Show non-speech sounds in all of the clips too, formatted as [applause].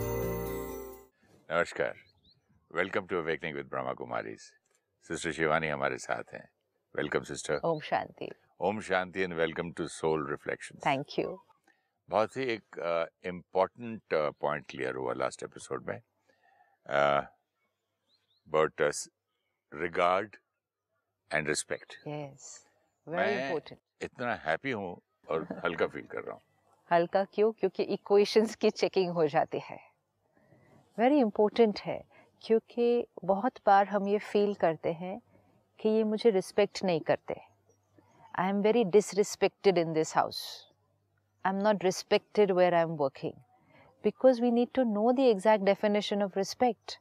नमस्कार। Welcome to awakening with Brahma Kumaris sister Shivani हमारे साथ हैं। वेलकम सिस्टर ओम शांति। Om Shanti and welcome to soul reflection thank you बहुत ही एक इंपॉर्टेंट पॉइंट क्लियर हुआ लास्ट एपिसोड में। But regard and respect yes very मैं इंपॉर्टेंट इतना हैप्पी हूँ और हल्का फील कर रहा हूँ। [laughs] हल्का क्यों? क्योंकि इक्वेशंस की चेकिंग हो जाती है। वेरी इम्पोर्टेंट है, क्योंकि बहुत बार हम ये फील करते हैं कि ये मुझे रिस्पेक्ट नहीं करते। I am very disrespected in this house I am not respected where I am working because we need to know the exact definition of respect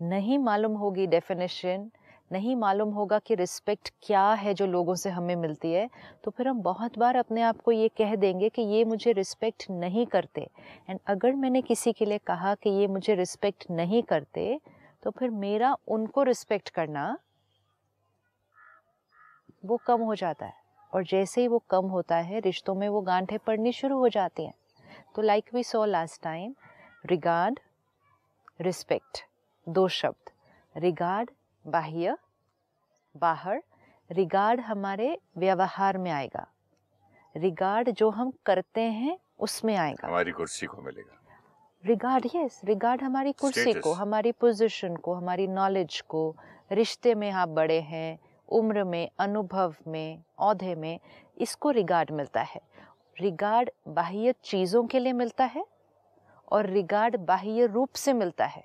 नहीं मालूम होगी डेफिनेशन नहीं मालूम होगा कि रिस्पेक्ट क्या है जो लोगों से हमें मिलती है। तो फिर हम बहुत बार अपने आप को ये कह देंगे कि ये मुझे रिस्पेक्ट नहीं करते। एंड अगर मैंने किसी के लिए कहा कि ये मुझे रिस्पेक्ट नहीं करते तो फिर मेरा उनको रिस्पेक्ट करना वो कम हो जाता है। और जैसे ही वो कम होता है, रिश्तों में वो गांठें पड़नी शुरू हो जाती हैं। तो like we saw last time regard respect दो शब्द रिगार्ड बाह्य बाहर रिगार्ड हमारे व्यवहार में आएगा। रिगार्ड जो हम करते हैं उसमें आएगा। हमारी कुर्सी को मिलेगा। रिगार्ड यस रिगार्ड हमारी कुर्सी Status. को हमारी पोजीशन को हमारी नॉलेज को रिश्ते में आप बड़े हैं उम्र में अनुभव में औहदे में इसको रिगार्ड मिलता है। रिगार्ड बाह्य चीज़ों के लिए मिलता है और रिगार्ड बाह्य रूप से मिलता है।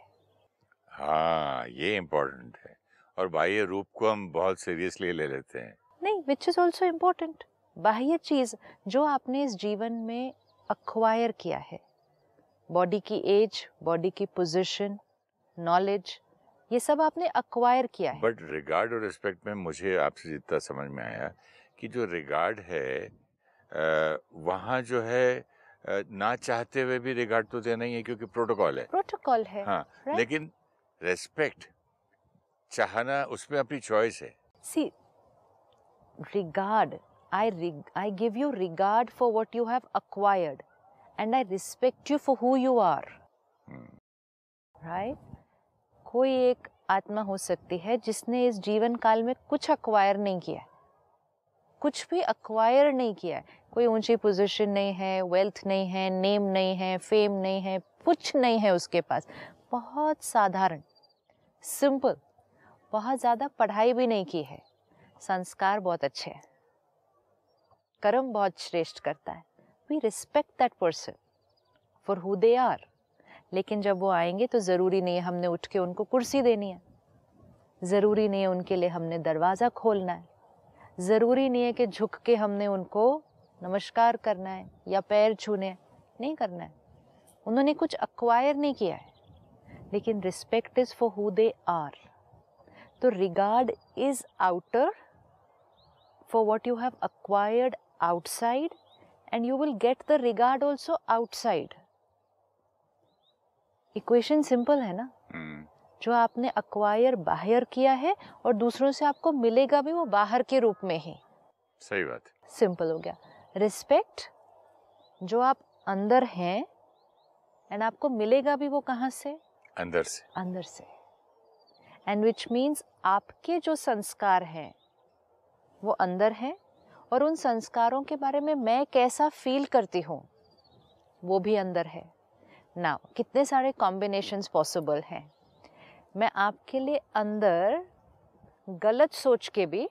हाँ ये इम्पोर्टेंट है। और बाह्य रूप को हम बहुत सीरियसली ले लेते हैं। नहीं विच इज़ ऑल्सो इम्पोर्टेंट बाह्य चीज़ जो आपने इस जीवन में अक्वायर किया है। बॉडी की एज बॉडी की पोजीशन नॉलेज ये सब आपने अक्वायर किया है। बट रिगार्ड और रिस्पेक्ट में मुझे आपसे जितना समझ में आया कि जो रिगार्ड है वहाँ जो है ना चाहते हुए भी रिगार्ड तो देना ही है क्योंकि प्रोटोकॉल है। प्रोटोकॉल है हाँ right? लेकिन रेस्पेक्ट चाहना उसमें अपनी चॉइस है। Regard i reg- i give you regard for what you have acquired and i respect you for who you are. Right? कोई एक आत्मा हो सकती है जिसने इस जीवन काल में कुछ अक्वायर नहीं किया कुछ भी अक्वायर नहीं किया है। कोई ऊँची पोजीशन नहीं है वेल्थ नहीं है नेम नहीं है फेम नहीं है कुछ नहीं है उसके पास। बहुत साधारण सिंपल बहुत ज़्यादा पढ़ाई भी नहीं की है। संस्कार बहुत अच्छे हैं। कर्म बहुत श्रेष्ठ करता है। We respect that person for who they are लेकिन जब वो आएँगे तो ज़रूरी नहीं है हमने उठ के उनको कुर्सी देनी है। ज़रूरी नहीं है उनके लिए हमने दरवाज़ा खोलना है। ज़रूरी नहीं है कि झुक के हमने उनको नमस्कार करना है या पैर छूने नहीं करना है। उन्होंने कुछ अक्वायर नहीं किया है। लेकिन respect is for who they are तो regard is outer for what you have acquired outside and you will get the regard also outside. Equation simple है ना? हम्म, जो आपने अक्वायर बाहर किया है और दूसरों से आपको मिलेगा भी वो बाहर के रूप में ही। सही बात। सिंपल हो गया। रिस्पेक्ट जो आप अंदर हैं एंड आपको मिलेगा भी वो कहाँ से? अंदर से। अंदर से। एंड विच मीन्स आपके जो संस्कार हैं, वो अंदर हैं और उन संस्कारों के बारे में मैं कैसा फील करती हूँ, वो भी अंदर है। ना कितने सारे कॉम्बिनेशंस पॉसिबल हैं? मैं आपके लिए अंदर गलत सोच के भी,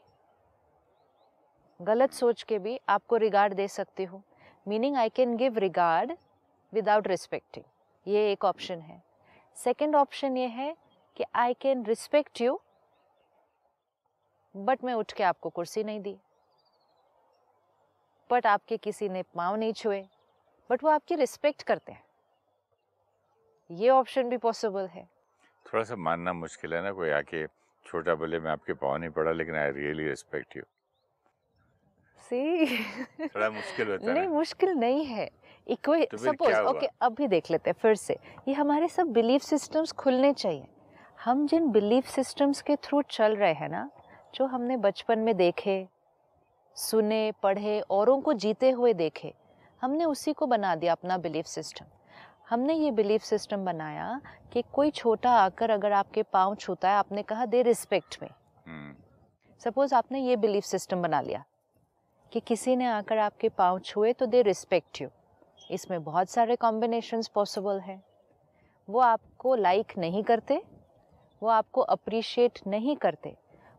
गलत सोच के भी आपको रिगार्ड दे सकती हूँ। Meaning I can give regard without respecting ये एक ऑप्शन है। सेकेंड ऑप्शन ये है कि I can respect you but मैं उठ के आपको कुर्सी नहीं दी। बट आपके किसी ने पाँव नहीं छुए बट वो आपकी रिस्पेक्ट करते हैं। ये ऑप्शन भी पॉसिबल है। थोड़ा सा मानना मुश्किल है ना कोई आके छोटा बोले मैं आपके पाँव नहीं पड़ा लेकिन I really respect you see थोड़ा मुश्किल होता है नहीं मुश्किल नहीं है। इक्वे सपोज़? ओके अभी देख लेते हैं फिर से। ये हमारे सब बिलीफ सिस्टम्स खुलने चाहिए। हम जिन बिलीफ सिस्टम्स के थ्रू चल रहे हैं ना जो हमने बचपन में देखे सुने पढ़े औरों को जीते हुए देखे हमने उसी को बना दिया अपना बिलीफ सिस्टम हमने ये बिलीफ सिस्टम बनाया कि कोई छोटा आकर अगर आपके पाँव छूता है आपने कहा दे रिस्पेक्ट में सपोज़ आपने ये बिलीफ सिस्टम बना लिया कि किसी ने आकर आपके पाँव छुए तो दे रिस्पेक्ट यू इसमें बहुत सारे कॉम्बिनेशंस पॉसिबल हैं। वो आपको लाइक नहीं करते वो आपको अप्रिशिएट नहीं करते।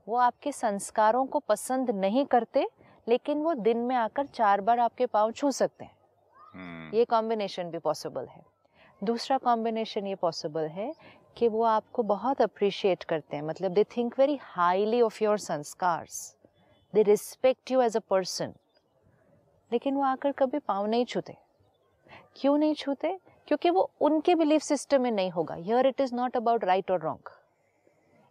वो आपके संस्कारों को पसंद नहीं करते लेकिन वो दिन में आकर चार बार आपके पाँव छू सकते हैं। हम्म, ये कॉम्बिनेशन भी पॉसिबल है। दूसरा कॉम्बिनेशन ये पॉसिबल है कि वो आपको बहुत अप्रिशिएट करते हैं। मतलब they think very highly of your संस्कार्स। They respect you as a person लेकिन वो आकर कभी पाँव नहीं छूते। क्यों नहीं छूते? क्योंकि वो उनके बिलीफ सिस्टम में नहीं होगा। Here it is not about right और रॉन्ग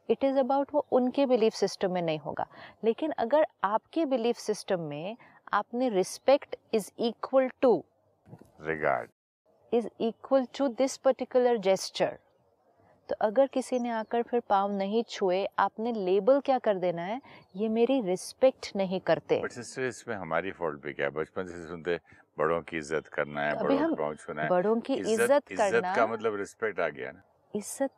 इट इज़ अबाउट वो उनके बिलीफ सिस्टम में नहीं होगा। लेकिन अगर आपके बिलीफ सिस्टम में आपने respect is equal to regard is equal to this particular gesture तो अगर किसी ने आकर फिर पाँव नहीं छुए आपने लेबल क्या कर देना है? ये मेरी रिस्पेक्ट नहीं करते। बट सिस्टर इसमें हमारी फॉल्ट भी क्या है? बचपन से सुनते बड़ों की इज़्ज़त करना है बड़ों हम को छूना है। बड़ों की इज़्ज़त करना इज़्ज़त का मतलब रिस्पेक्ट आ गया ना। इज़्ज़त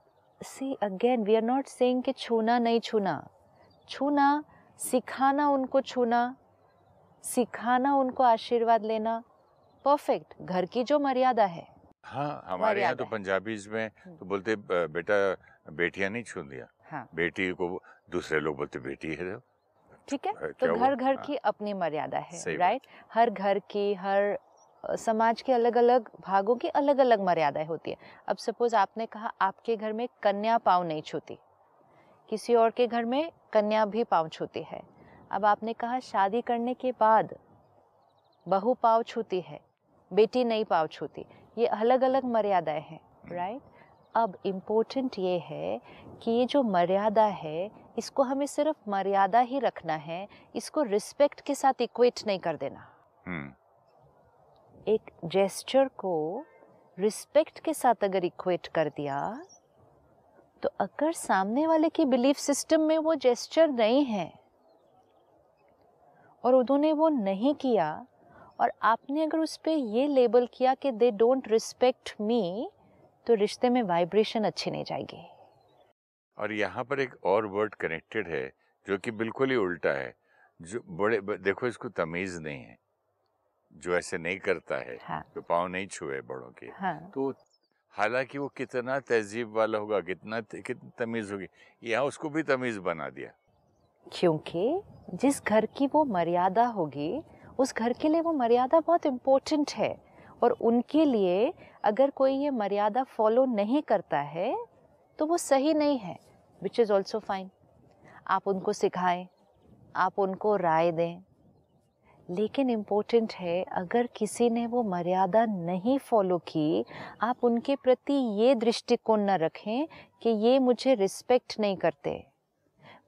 see again we are not saying कि छूना नहीं छूना। छूना सिखाना उनको छूना सिखाना उनको आशीर्वाद लेना। परफेक्ट घर की जो मर्यादा है। हाँ हमारे यहाँ तो। पंजाबीज में हम्म। तो बोलते बेटा बेटियाँ नहीं छू दिया हाँ। बेटी को दूसरे लोग बोलते बेटी है ठीक है तो घर घर हाँ। की अपनी मर्यादा है राइट हर घर की हर समाज के अलग अलग भागों की अलग अलग मर्यादाएँ होती है। अब सपोज़ आपने कहा आपके घर में कन्या पाँव नहीं छूती किसी और के घर में कन्या भी पाँव छूती है। अब आपने कहा शादी करने के बाद बहू पाँव छूती है बेटी नहीं पाँव छूती ये अलग अलग मर्यादाएँ हैं राइट अब इम्पोर्टेंट ये है कि ये जो मर्यादा है इसको हमें सिर्फ़ मर्यादा ही रखना है इसको रिस्पेक्ट के साथ इक्वेट नहीं कर देना। हम्म। एक जेस्चर को रिस्पेक्ट के साथ अगर इक्वेट कर दिया तो अगर सामने वाले की बिलीफ सिस्टम में वो जेस्चर नहीं है, और उन्होंने वो नहीं किया, और आपने अगर उस पर ये लेबल किया कि दे डोंट रिस्पेक्ट मी तो रिश्ते में वाइब्रेशन अच्छी नहीं जाएगी। और यहाँ पर एक और वर्ड कनेक्टेड है, जो कि बिल्कुल ही उल्टा है, जो बड़े देखो इसको तमीज नहीं है। जो ऐसे नहीं करता है हाँ। जो पाँव नहीं छुए बड़ों के। हाँ। तो हालाँकि वो कितना तहजीब वाला होगा कितना कितनी तमीज होगी यहाँ उसको भी तमीज बना दिया। क्योंकि जिस घर की वो मर्यादा होगी उस घर के लिए वो मर्यादा बहुत इम्पोर्टेंट है। और उनके लिए अगर कोई ये मर्यादा फॉलो नहीं करता है तो वो सही नहीं है विच इज़ ऑल्सो फाइन आप उनको सिखाएँ आप उनको राय दें। लेकिन इम्पोर्टेंट है, अगर किसी ने वो मर्यादा नहीं फॉलो की, आप उनके प्रति ये दृष्टिकोण न रखें कि ये मुझे रिस्पेक्ट नहीं करते।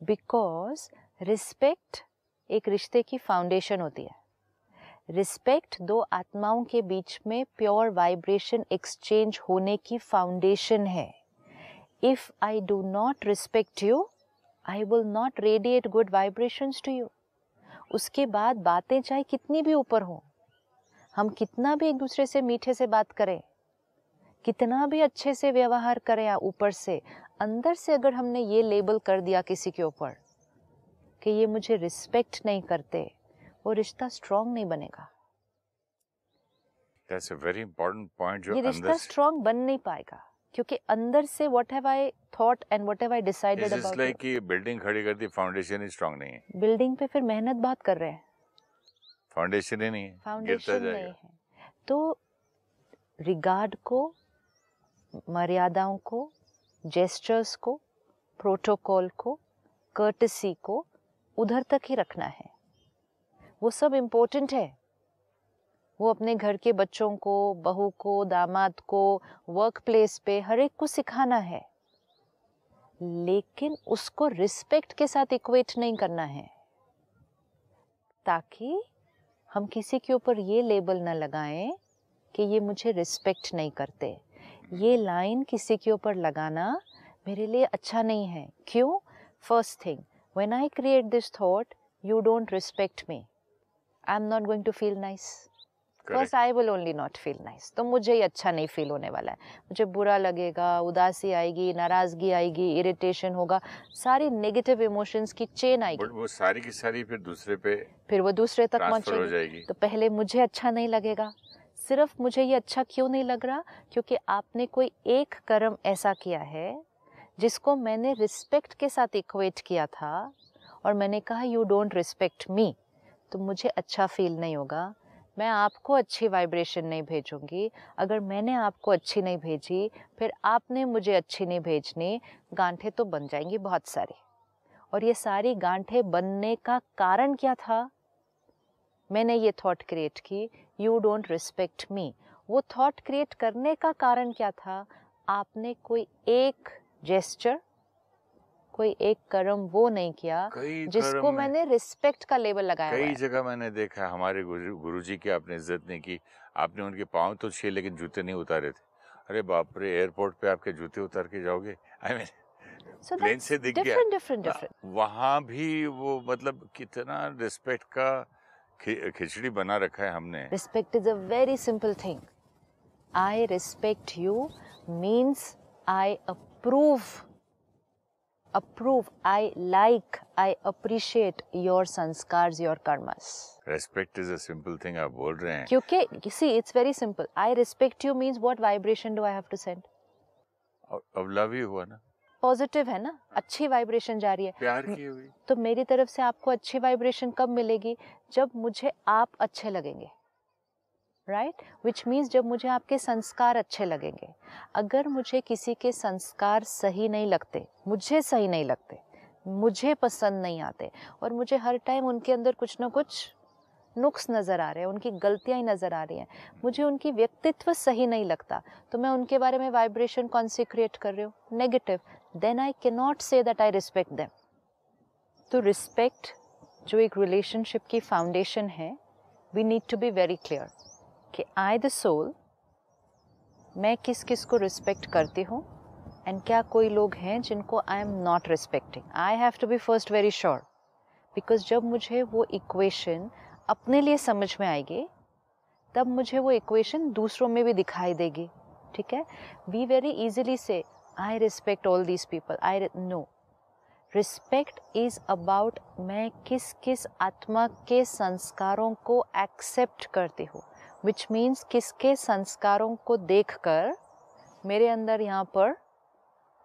बिकॉज़ रिस्पेक्ट एक रिश्ते की फाउंडेशन होती है। रिस्पेक्ट दो आत्माओं के बीच में प्योर वाइब्रेशन एक्सचेंज होने की फाउंडेशन है। If I do not respect you I will not radiate good vibrations to you उसके बाद बातें चाहे कितनी भी ऊपर हों हम कितना भी एक दूसरे से मीठे से बात करें कितना भी अच्छे से व्यवहार करें या ऊपर से अंदर से अगर हमने ये लेबल कर दिया किसी के ऊपर कि ये मुझे रिस्पेक्ट नहीं करते वो रिश्ता स्ट्रांग नहीं बनेगा। That's a very important point जो ये रिश्ता स्ट्रांग बन नहीं पाएगा। क्योंकि अंदर से what have I thought and what have I decided about like कि बिल्डिंग खड़ी कर दी फाउंडेशन ही स्ट्रांग नहीं है। बिल्डिंग पे फिर मेहनत बहुत कर रहे हैं। फाउंडेशन ही नहीं है फाउंडेशन नहीं है। तो रिगार्ड को मर्यादाओं को जेस्चर्स को प्रोटोकॉल को कर्टसी को उधर तक ही रखना है। वो सब इम्पोर्टेंट है। वो अपने घर के बच्चों को, बहू को, दामाद को वर्क प्लेस पे हर एक को सिखाना है। लेकिन उसको रिस्पेक्ट के साथ इक्वेट नहीं करना है। ताकि हम किसी के ऊपर ये लेबल ना लगाएँ कि ये मुझे रिस्पेक्ट नहीं करते। ये लाइन किसी के ऊपर लगाना मेरे लिए अच्छा नहीं है। क्यों? First thing when I create this thought you don't respect me I am not going to feel first I will only not feel nice तो मुझे ही अच्छा नहीं फील होने वाला है। मुझे बुरा लगेगा उदासी आएगी नाराज़गी आएगी इरिटेशन होगा। सारी नेगेटिव इमोशंस की चेन आएगी। वो सारी की सारी फिर दूसरे पे फिर वो दूसरे तक पहुंचेगी। जाएगी। तो पहले मुझे अच्छा नहीं लगेगा। सिर्फ़ मुझे ये अच्छा क्यों नहीं लग रहा? क्योंकि आपने कोई एक कर्म ऐसा किया है जिसको मैंने रिस्पेक्ट के साथ इक्वेट किया था और मैंने कहा यू डोंट रिस्पेक्ट मी तो मुझे अच्छा फील नहीं होगा। मैं आपको अच्छी वाइब्रेशन नहीं भेजूँगी। अगर मैंने आपको अच्छी नहीं भेजी, फिर आपने मुझे अच्छी नहीं भेजनी, गांठें तो बन जाएँगी बहुत सारी। और ये सारी गांठें बनने का कारण क्या था? मैंने ये थॉट क्रिएट की यू डोंट रिस्पेक्ट मी वो थॉट क्रिएट करने का कारण क्या था? आपने कोई एक जेस्चर कोई एक कर्म वो नहीं किया जिसको मैंने रिस्पेक्ट का लेबल लगाया कई जगह मैंने देखा हमारे गुरु गुरुजी की आपने इज़्ज़त नहीं की आपने उनके पाँव तो छे लेकिन जूते नहीं उतारे थे। अरे बाप रे एयरपोर्ट पे आपके जूते उतार के जाओगे? आई मीन So प्लेन से दिख गया। different, different, different. वहाँ भी वो मतलब कितना रिस्पेक्ट का खिचड़ी बना रखा है हमने। Respect is a very simple thing I respect you means I approve. Approve I like I appreciate your sanskar your karmas respect is simple thing आप बोल रहे हैं। क्योंकि see it's very simple I respect you means what vibration do I to send अब love ही हुआ ना। Positive है ना? अच्छी वाइब्रेशन जा रही है। प्यार की हुई। तो मेरी तरफ़ से आपको अच्छी वाइब्रेशन कब मिलेगी? जब मुझे आप अच्छे लगेंगे। राइट विच मीन्स जब मुझे आपके संस्कार अच्छे लगेंगे, अगर मुझे किसी के संस्कार सही नहीं लगते, मुझे सही नहीं लगते, मुझे पसंद नहीं आते, और मुझे हर टाइम उनके अंदर कुछ ना कुछ नुक्स नज़र आ रहे हैं, उनकी गलतियाँ ही नज़र आ रही हैं, मुझे उनकी व्यक्तित्व सही नहीं लगता तो मैं उनके बारे में वाइब्रेशन कौन सी क्रिएट कर रही हूँ? Negative then I can not say that I respect them तो रिस्पेक्ट जो एक रिलेशनशिप की फाउंडेशन है we need to be very clear कि आई द सोल मैं किस किस को रिस्पेक्ट करती हूँ एंड क्या कोई लोग हैं जिनको I am not respecting I have to be first very sure because जब मुझे वो इक्वेशन अपने लिए समझ में आएगी, तब मुझे वो इक्वेशन दूसरों में भी दिखाई देगी। ठीक है? वी वेरी इजीली से I respect all these people I know respect is about मैं किस किस आत्मा के संस्कारों को एक्सेप्ट करती हूँ। विच मीन्स किसके संस्कारों को देखकर मेरे अंदर यहाँ पर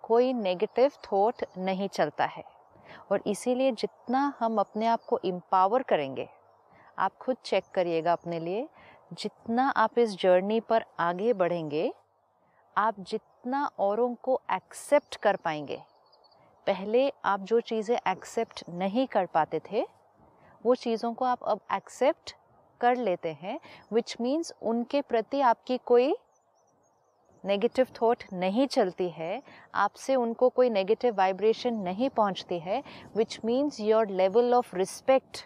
कोई नेगेटिव थॉट नहीं चलता है। और इसीलिए जितना हम अपने आप को एम्पावर करेंगे, आप खुद चेक करिएगा अपने लिए, जितना आप इस जर्नी पर आगे बढ़ेंगे, आप जितना औरों को एक्सेप्ट कर पाएँगे। पहले आप जो चीज़ें एक्सेप्ट नहीं कर पाते थे, वो चीज़ों को आप अब एक्सेप्ट कर लेते हैं विच मीन्स उनके प्रति आपकी कोई नेगेटिव थॉट नहीं चलती है आपसे उनको कोई नेगेटिव वाइब्रेशन नहीं पहुँचती है which means your level of respect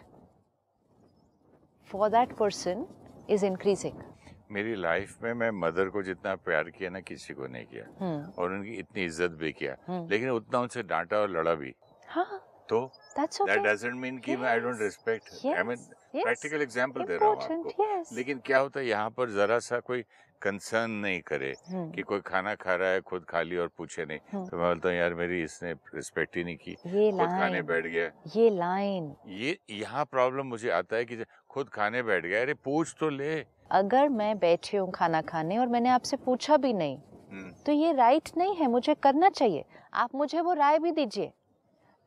for that person is increasing मेरी लाइफ में मैं मदर को जितना प्यार किया ना किसी को नहीं किया। hmm. और उनकी इतनी इज़्ज़त भी किया। हम्म। लेकिन उतना उनसे डांटा और लड़ा भी। हाँ। तो दैट डजंट मीन कि I don't respect I mean practical example दे रहा हूँ आपको। यस लेकिन क्या होता है यहाँ पर जरा सा कोई कंसर्न नहीं करे hmm. कि कोई खाना खा रहा है खुद खा लिया और पूछे नहीं। हम्म। तो मैं बोलता हूँ यार मेरी इसने रिस्पेक्ट ही नहीं की। ये खुद खाने बैठ गया। ये लाइन ये यहाँ प्रॉब्लम मुझे आता है कि खुद खाने बैठ गया अरे पूछ तो ले। अगर मैं बैठी हूँ खाना खाने और मैंने आपसे पूछा भी नहीं हम्म, तो ये राइट नहीं है मुझे करना चाहिए। आप मुझे वो राय भी दीजिए।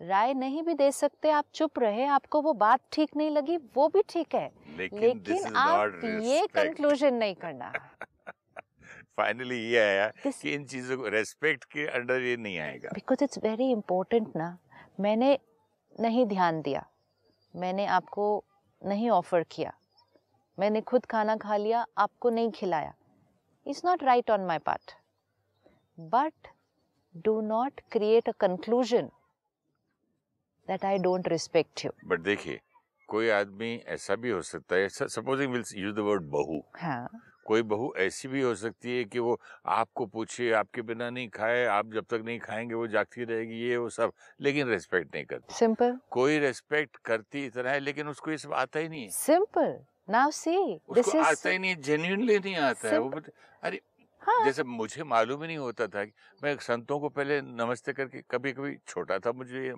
राय नहीं भी दे सकते आप चुप रहे आपको वो बात ठीक नहीं लगी वो भी ठीक है। लेकिन लेकिन आप ये कंक्लूजन नहीं करना। [laughs] फाइनली ये आया This- कि इन चीज़ों को रेस्पेक्ट के अंडर ये नहीं आएगा। बिकॉज़ इट्स वेरी इंपॉर्टेंट ना। मैंने नहीं ध्यान दिया। मैंने आपको नहीं ऑफ़र किया। मैंने खुद खाना खा लिया आपको नहीं खिलाया। It's not right on my part but do not create a conclusion that I don't respect you but देखिए कोई आदमी ऐसा भी हो सकता है supposing will use the word बहू। हाँ। कोई बहू ऐसी भी हो सकती है कि वो आपको पूछे आपके बिना नहीं खाए आप जब तक नहीं खाएँगे वो जागती रहेगी ये वो सब लेकिन रेस्पेक्ट नहीं करती। सिंपल कोई रेस्पेक्ट करती इतना है लेकिन उसको ये सब आता ही नहीं है। Simple now see this is आता ही नहीं जेन्युइनली नहीं आता है। वो Simple. अरे हाँ। जैसे मुझे मालूम ही नहीं होता था कि मैं संतों को पहले नमस्ते करके कभी कभी छोटा था मुझे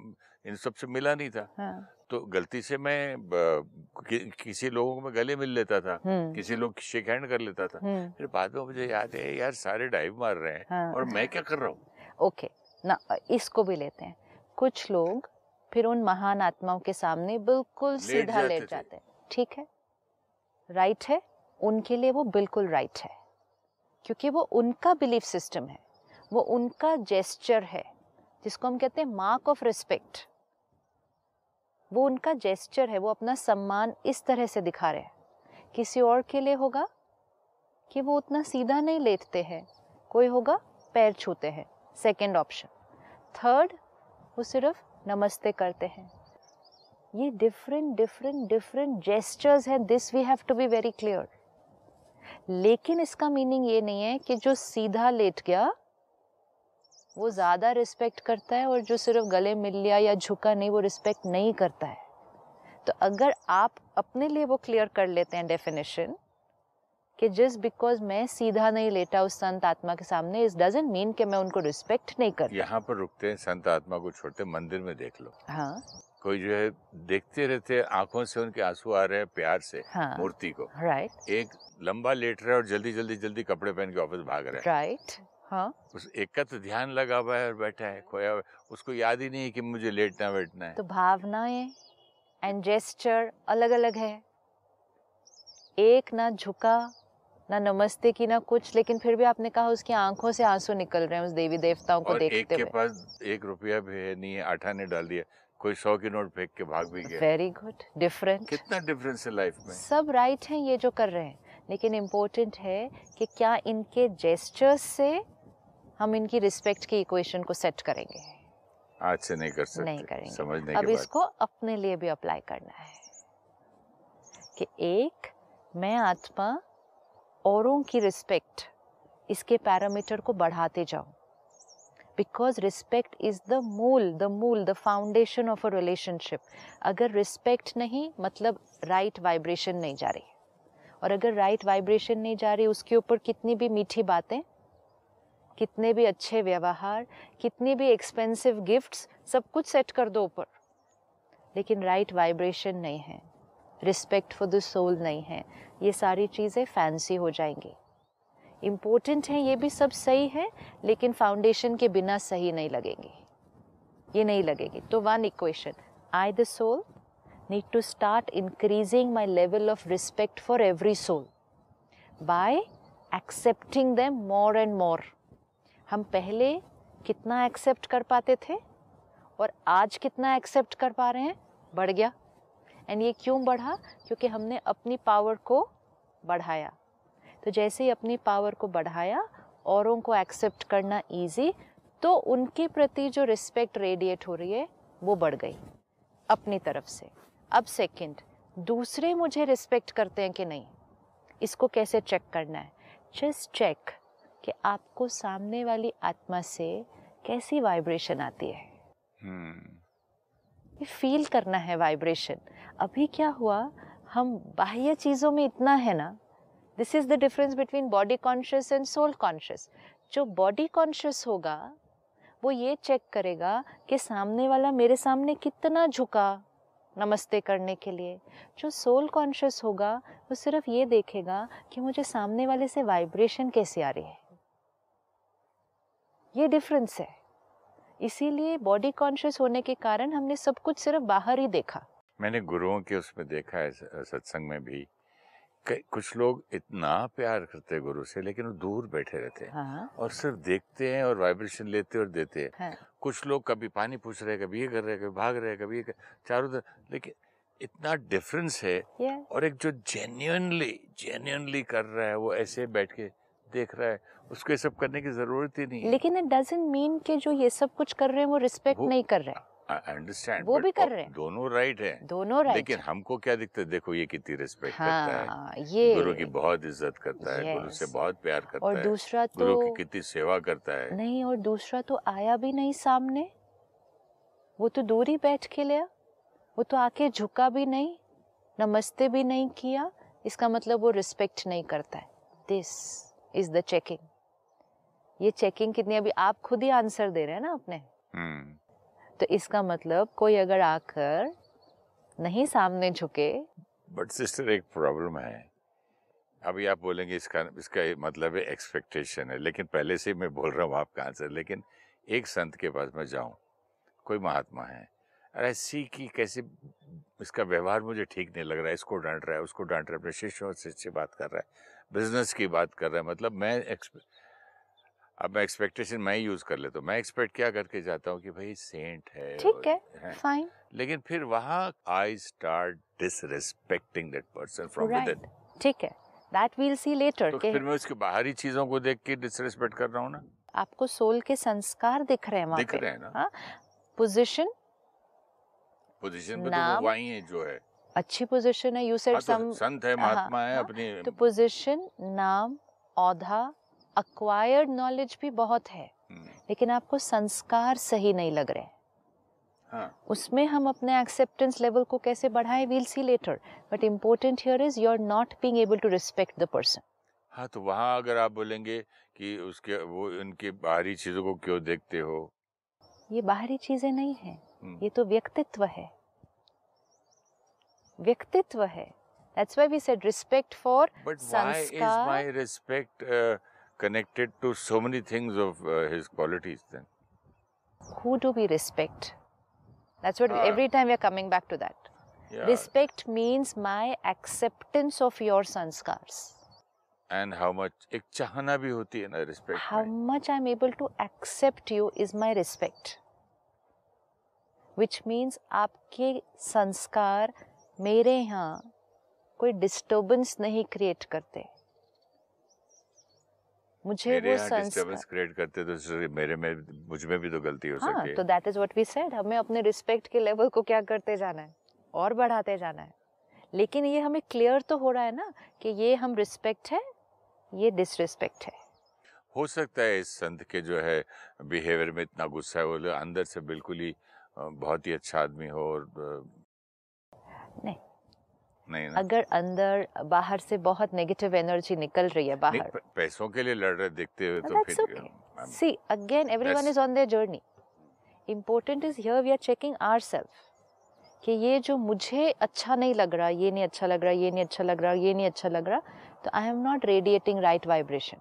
इन सबसे मिला नहीं था। हाँ। तो गलती से मैं कि, किसी लोगों को मैं गले मिल लेता था किसी लोग शेक हैंड कर लेता था। फिर बाद में मुझे याद है यार सारे डाइव मार रहे हैं हाँ। और मैं क्या कर रहा हूँ? ओके ना इसको भी लेते हैं। कुछ लोग फिर उन महान आत्माओं के सामने बिल्कुल सीधा लेट जाते हैं। ठीक है? राइट है? उनके लिए वो बिल्कुल राइट है। क्योंकि वो उनका बिलीफ सिस्टम है, वो उनका जेस्चर है, जिसको हम कहते हैं मार्क ऑफ़ रिस्पेक्ट वो उनका जेस्चर है, वो अपना सम्मान इस तरह से दिखा रहे हैं। किसी और के लिए होगा कि वो उतना सीधा नहीं लेटते हैं, कोई होगा पैर छूते हैं सेकंड ऑप्शन थर्ड वो सिर्फ़ नमस्ते करते हैं। ये डिफरेंट डिफरेंट डिफरेंट जेस्चर्स हैं this we have to be very clear लेकिन इसका मीनिंग ये नहीं है कि जो सीधा लेट गया वो ज़्यादा रिस्पेक्ट करता है और जो सिर्फ़ गले मिल लिया या झुका नहीं वो रिस्पेक्ट नहीं करता है। तो अगर आप अपने लिए वो क्लियर कर लेते हैं डेफिनेशन कि जस्ट बिकॉज़ मैं सीधा नहीं लेटा उस संत आत्मा के सामने इस डजेंट मीन कि मैं उनको रिस्पेक्ट नहीं कर यहाँ पर रुकते हैं संत आत्मा को छोड़ते मंदिर में देख लो। हाँ। कोई जो है देखते रहते हैं, आँखों से उनके आँसू आ रहे हैं प्यार से हाँ। मूर्ति को। राइट एक लंबा लेट रहा है और जल्दी जल्दी जल्दी कपड़े पहन के ऑफ़िस भाग रहा है। राइट हाँ। उस एक का तो ध्यान लगा हुआ है और बैठा है खोया हुआ उसको याद ही नहीं है कि मुझे लेटना बैठना है। तो भावनाएँ एंड जेस्चर अलग अलग है। एक ना झुका ना नमस्ते की ना कुछ लेकिन फिर भी आपने कहा उसकी आँखों से आँसू निकल रहे हैं उस देवी देवताओं को और एक के पास एक रुपया भी है नहीं है आठा ने डाल दिया। कोई सौ की नोट फेंक के भाग भी गया। वेरी गुड डिफरेंट कितना डिफरेंस है लाइफ में? सब राइट right हैं ये जो कर रहे हैं। लेकिन इम्पोर्टेंट है कि क्या इनके जेस्चर्स से हम इनकी रिस्पेक्ट की इक्वेशन को सेट करेंगे। आज से नहीं कर सकते। नहीं करेंगे। समझने अब के इसको अपने लिए भी अप्लाई करना है। कि एक मैं आत्मा औरों की रिस्पेक्ट इसके पैरामीटर को बढ़ाते जाऊँ। बिकॉज़ रिस्पेक्ट इज़ द मूल द मूल the foundation of a relationship अगर रिस्पेक्ट नहीं मतलब राइट right वाइब्रेशन नहीं जा रही और अगर राइट right वाइब्रेशन नहीं जा रही उसके ऊपर कितनी भी मीठी बातें कितने भी अच्छे व्यवहार कितनी भी एक्सपेंसिव गिफ्ट्स सब कुछ सेट कर दो ऊपर लेकिन राइट वाइब्रेशन नहीं है रिस्पेक्ट फॉर द सोल नहीं है ये सारी चीज़ें फैंसी हो जाएँगी इम्पोर्टेंट हैं, ये भी सब सही है, लेकिन फाउंडेशन के बिना सही नहीं लगेंगी। ये नहीं लगेगी। तो one equation I the soul need to start increasing my level of respect for every soul by accepting them more and more हम पहले कितना एक्सेप्ट कर पाते थे और आज कितना एक्सेप्ट कर पा रहे हैं? बढ़ गया। एंड ये क्यों बढ़ा? क्योंकि हमने अपनी पावर को बढ़ाया। तो जैसे ही अपनी पावर को बढ़ाया औरों को एक्सेप्ट करना इजी तो उनके प्रति जो रिस्पेक्ट रेडिएट हो रही है वो बढ़ गई अपनी तरफ़ से। अब सेकंड दूसरे मुझे रिस्पेक्ट करते हैं कि नहीं? इसको कैसे चेक करना है? जस्ट चेक कि आपको सामने वाली आत्मा से कैसी वाइब्रेशन आती है। हम्म। ये फील करना है वाइब्रेशन अभी क्या हुआ? हम बाह्य चीज़ों में इतना है ना this is the difference between body conscious and soul conscious जो बॉडी कॉन्शियस होगा, वो ये चेक करेगा कि सामने वाला मेरे सामने कितना झुका नमस्ते करने के लिए। जो सोल कॉन्शियस होगा, वो सिर्फ़ ये देखेगा कि मुझे सामने वाले से वाइब्रेशन कैसे आ रही है। ये डिफरेंस है। इसीलिए बॉडी कॉन्शियस होने के कारण हमने सब कुछ सिर्फ़ बाहर ही देखा। मैंने गुरुओं के उसमें देखा है, सत्संग में भी। कुछ लोग इतना प्यार करते हैं गुरु से लेकिन वो दूर बैठे रहते हैं हाँ। और सिर्फ़ देखते हैं और वाइब्रेशन लेते और देते हैं। हाँ। कुछ लोग कभी पानी पूछ रहे हैं कभी ये कर रहे हैं कभी भाग रहे हैं कभी ये कर, चारों तरफ़। लेकिन इतना डिफरेंस है और एक जो जेन्युइनली जेन्युइनली कर रहा है वो ऐसे बैठ के देख रहा है उसको ये सब करने की ज़रूरत ही नहीं लेकिन इट डजंट मीन कि जो ये सब कुछ कर रहे हैं वो रिस्पेक्ट नहीं कर रहे। हैं अंडरस्टैंड वो भी कर रहे हैं। दोनों राइट है। दोनों राइट लेकिन हमको क्या दिखता है? देखो ये कितनी रिस्पेक्ट हाँ, करता है। हाँ ये गुरु की बहुत इज़्ज़त करता है गुरु से बहुत प्यार करता और है। दूसरा तो गुरु की कितनी सेवा करता है। नहीं और दूसरा तो आया भी नहीं सामने। वो तो दूर ही बैठ के लिया। वो तो आके झुका भी नहीं नमस्ते भी नहीं किया। इसका मतलब वो रिस्पेक्ट नहीं करता है। दिस इज़ द चेकिंग ये चेकिंग कितनी अभी आप खुद ही आंसर दे रहे हैं ना अपने? हम्म। तो इसका मतलब कोई अगर आकर नहीं सामने झुके। बट सिस्टर एक प्रॉब्लम है। अभी आप बोलेंगे इसका इसका मतलब है एक्सपेक्टेशन है। लेकिन पहले से मैं बोल रहा हूँ आपका आंसर लेकिन एक संत के पास मैं जाऊँ, कोई महात्मा है। अरे सी की कैसे इसका व्यवहार मुझे ठीक नहीं लग रहा है, इसको डांट रहा है, उसको डांट रहा है, अपने शिष्यों से बात कर रहा है बिज़नेस की बात कर रहा है। मतलब मैं अब मैं एक्सपेक्टेशन मैं यूज़ कर लेता हूँ। मैं एक्सपेक्ट क्या करके जाता हूँ कि भाई सेंट है ठीक है फाइन लेकिन फिर वहाँ I start disrespecting that person from with right ठीक है। दैट वील सी लेटर तो फिर मैं उसकी बाहरी चीज़ों को देख के डिसरिस्पेक्ट कर रहा हूँ ना? आपको सोल के संस्कार दिख रहे हैं दिख रहे हैं ना? पोजीशन पोजीशन पे तो वो वही है जो है। अच्छी पोजीशन है। यू सेड सम संत है हाँ, महात्मा है हाँ, अपनी तो पोजीशन नाम औधा अक्वायर्ड नॉलेज भी बहुत है हम्म, लेकिन आपको संस्कार सही नहीं लग रहे हाँ। उसमें हम अपने एक्सेप्टेंस लेवल को कैसे बढ़ाएँ we'll see later but important here is you are not being able to respect the person हाँ तो वहाँ अगर आप बोलेंगे कि उसके वो उनकी बाहरी चीज़ों को क्यों देखते हो? ये बाहरी चीज़ें नहीं है। हम्म, ये तो व्यक्तित्व है। व्यक्तित्व है। That's why we said respect for But why is my respect uh, connected to so many things of uh, his qualities then? who do we respect that's what Ah. every time we are coming back to that Yeah. respect means my acceptance of your sanskars And how much एक चाहना भी होती है ना respect how में much i'm able to accept you is my respect which means आपके संस्कार मेरे यहाँ कोई डिस्टरबेंस नहीं क्रिएट करते मुझे मेरे वो संस्कार क्रिएट करते तो मेरे में मुझमें भी तो गलती हो हाँ सके। तो that is what we said हमें अपने रिस्पेक्ट के लेवल को क्या करते जाना है और बढ़ाते जाना है। लेकिन ये हमें क्लियर तो हो रहा है ना कि ये हम रिस्पेक्ट है ये डिसरिस्पेक्ट है। हो सकता है इस संत के जो है बिहेवियर में इतना गुस्सा है वो अंदर से बिल्कुल ही बहुत ही अच्छा आदमी हो और नहीं नहीं ना अगर अंदर बाहर से बहुत नेगेटिव एनर्जी निकल रही है बाहर पैसों के लिए लड़ रहे देखते हुए तो फिर. अ, see again everyone That's- is on their journey important is here we are checking ourselves कि ये जो मुझे अच्छा नहीं लग रहा ये नहीं अच्छा लग रहा ये नहीं अच्छा लग रहा ये नहीं अच्छा लग रहा तो I am not radiating right vibration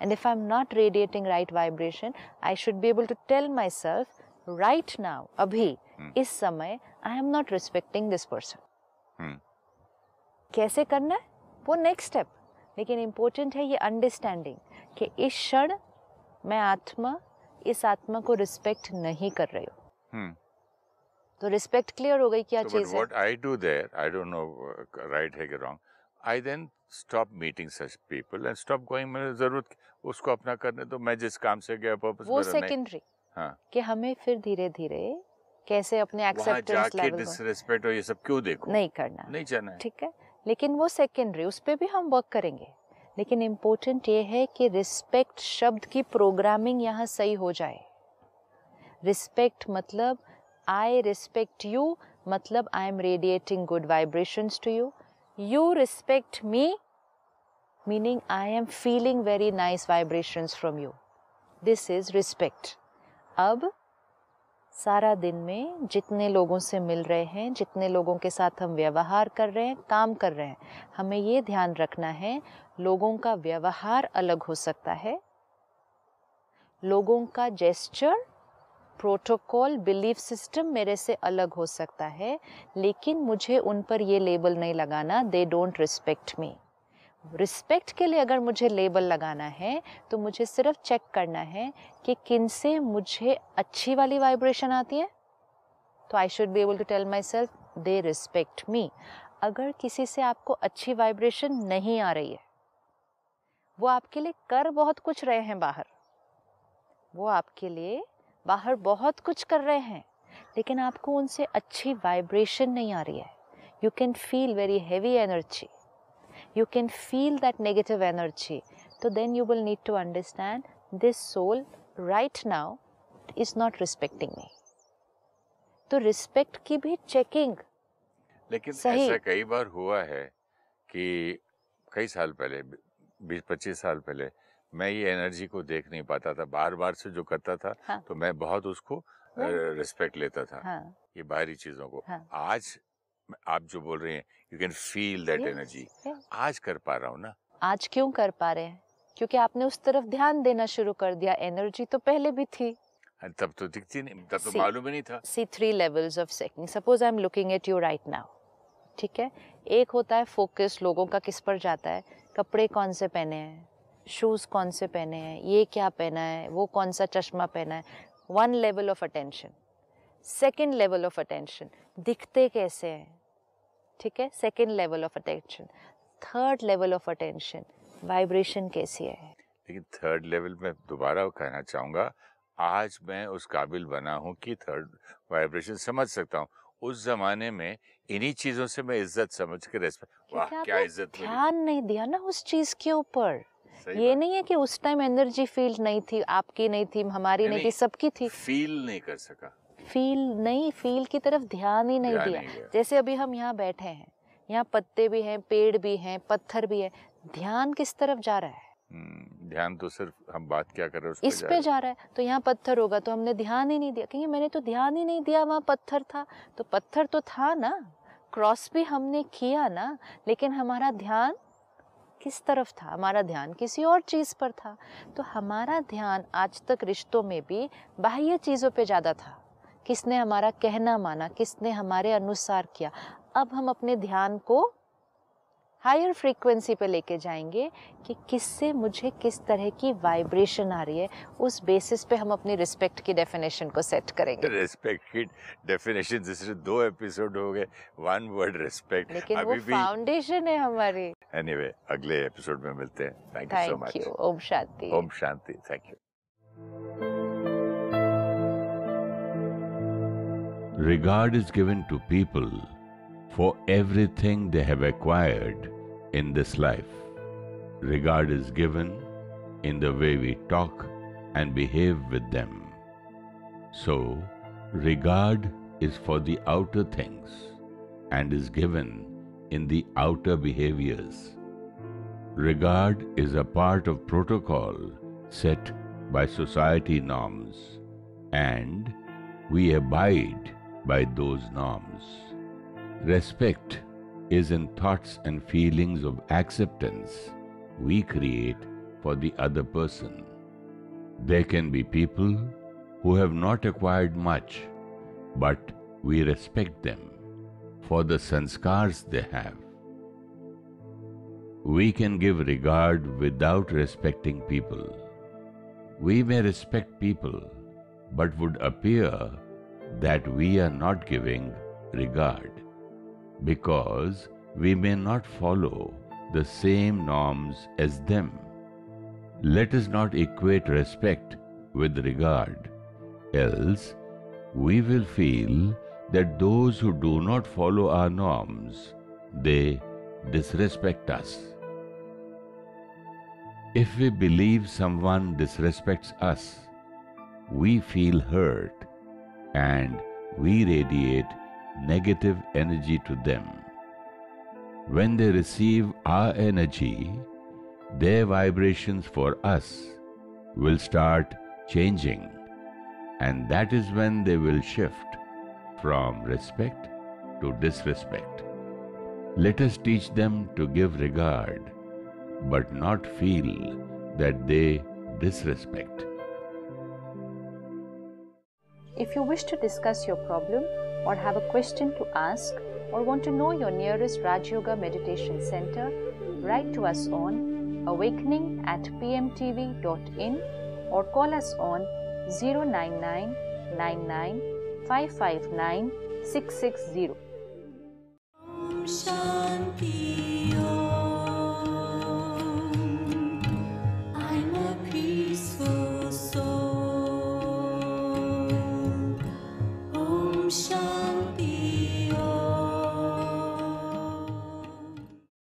and if I am not radiating right vibration I should be able to tell myself right now अभी हम्म। इस समय I am not respecting this person. कैसे करना है? वो नेक्स्ट स्टेप लेकिन important है ये अंडरस्टैंडिंग कि इस क्षण मैं आत्मा इस आत्मा को रिस्पेक्ट नहीं कर रही हूँ। हम्म। तो रिस्पेक्ट क्लियर हो गई क्या So, चीज़ है? do there, I don't know uh, right है कि wrong. I then stop meeting such people and stop going. मैंने ज़रूरत उसको अपना करने तो मैं जिस काम से गया पर्पस वो सेकेंडरी हाँ। कि हमें फिर धीरे धीरे कैसे अपने एक्सेप्टेंस लेवल डिसरिस्पेक्ट और ये सब क्यों देखो? नहीं करना। नहीं जाना ठीक है? लेकिन वो सेकेंडरी उस पर भी हम वर्क करेंगे। लेकिन इम्पोर्टेंट ये है कि रिस्पेक्ट शब्द की प्रोग्रामिंग यहाँ सही हो जाए। रिस्पेक्ट मतलब आई रिस्पेक्ट यू मतलब I am radiating good vibrations to you you respect me meaning I am feeling very nice vibrations from you this is respect अब सारा दिन में जितने लोगों से मिल रहे हैं, जितने लोगों के साथ हम व्यवहार कर रहे हैं, काम कर रहे हैं, हमें ये ध्यान रखना है, लोगों का व्यवहार अलग हो सकता है। लोगों का जेस्चर प्रोटोकॉल बिलीफ सिस्टम मेरे से अलग हो सकता है, लेकिन मुझे उन पर ये लेबल नहीं लगाना they don't respect me respect के लिए अगर मुझे लेबल लगाना है तो मुझे सिर्फ़ चेक करना है कि किन से मुझे अच्छी वाली वाइब्रेशन आती है। तो I should be able to tell myself they respect me अगर किसी से आपको अच्छी वाइब्रेशन नहीं आ रही है, वो आपके लिए कर बहुत कुछ रहे हैं बाहर। वो आपके लिए बाहर बहुत कुछ कर रहे हैं, लेकिन आपको उनसे अच्छी वाइब्रेशन नहीं आ रही है। You can feel very heavy energy you can feel that negative energy so then you will need to understand this soul right now is not respecting me तो रिस्पेक्ट की भी चेकिंग लेकिन सही। ऐसा कई बार हुआ है कि कई साल पहले बीस पच्चीस साल पहले मैं ये एनर्जी को देख नहीं पाता था बार बार से जो करता था हाँ। तो मैं बहुत उसको रिस्पेक्ट लेता था हाँ ये बाहरी चीज़ों को हाँ। आज आप जो बोल रहे हैं you can feel that energy आज कर पा रहा हूँ ना? आज क्यों कर पा रहे हैं? क्योंकि आपने उस तरफ़ ध्यान देना शुरू कर दिया एनर्जी तो पहले भी थी। हाँ, तब तो दिखती नहीं तब तो मालूम ही नहीं था। See three levels of seeking suppose I am looking at you right now ठीक है? एक होता है फोकस लोगों का किस पर जाता है? कपड़े कौन से पहने हैं? शूज़ कौन से पहने हैं? ये क्या पहना है? वो कौन सा चश्मा पहना है? One level of attention second level of attention दिखते कैसे हैं? ठीक है? Second level of attention third level of attention vibration कैसी है? लेकिन थर्ड लेवल में दोबारा कहना चाहूँगा आज मैं उस काबिल बना हूँ कि थर्ड वाइब्रेशन समझ सकता हूँ। उस जमाने में इन्हीं चीज़ों से मैं इज़्ज़त समझ के रेस्पेक्ट वाह क्या इज़्ज़त ध्यान नहीं दिया ना उस चीज़ के ऊपर। ये नहीं है कि उस टाइम एनर्जी फील नहीं थी आपकी नहीं थी हमारी नहीं, नहीं थी सबकी थी। फील नहीं कर सका। फील नहीं फील की तरफ़ ध्यान ही नहीं दिया। जैसे अभी हम यहाँ बैठे हैं यहाँ पत्ते भी हैं पेड़ भी हैं पत्थर भी है ध्यान किस तरफ़ जा रहा है? हम्म, ध्यान तो सिर्फ़ हम बात क्या कर रहे हैं इस पे जा रहा है तो यहाँ पत्थर होगा तो हमने ध्यान ही नहीं दिया। क्योंकि मैंने तो ध्यान ही नहीं दिया वहाँ पत्थर था। तो पत्थर तो था ना क्रॉस भी हमने किया ना लेकिन हमारा ध्यान किस तरफ़ था? हमारा ध्यान किसी और चीज़ पर था। तो हमारा ध्यान आज तक रिश्तों में भी बाह्य चीज़ों पे ज़्यादा था। किसने हमारा कहना माना किसने हमारे अनुसार किया। अब हम अपने ध्यान को हायर फ्रीक्वेंसी पे लेके जाएँगे कि किससे मुझे किस तरह की वाइब्रेशन आ रही है उस बेसिस पे हम अपनी रिस्पेक्ट की डेफिनेशन को सेट करेंगे। रेस्पेक्ट की डेफिनेशन जिससे दो एपिसोड हो गए वन वर्ड रेस्पेक्ट लेकिन वो अभी भी फाउंडेशन है हमारी। एनीवे anyway, अगले एपिसोड में मिलते हैं। Thank you so much Om Shanti. Om Shanti. Thank you Regard is given to people for everything they have acquired in this life. Regard is given in the way we talk and behave with them. So, regard is for the outer things and is given in the outer behaviors. Regard is a part of protocol set by society norms and we abide by those norms. Respect is in thoughts and feelings of acceptance we create for the other person. There can be people who have not acquired much, but we respect them for the sanskars they have. We can give regard without respecting people. We may respect people, but would appear that we are not giving regard because we may not follow the same norms as them. Let us not equate respect with regard, else we will feel that those who do not follow our norms, they disrespect us. If we believe someone disrespects us, we feel hurt and we radiate negative energy to them. When they receive our energy, their vibrations for us will start changing, and that is when they will shift from respect to disrespect. Let us teach them to give regard, but not feel that they disrespect. If you wish to discuss your problem or have a question to ask or want to know your nearest Raj Yoga Meditation Center, write to us on awakening at pmtv.in or call us on 099 99 559 660. Shanti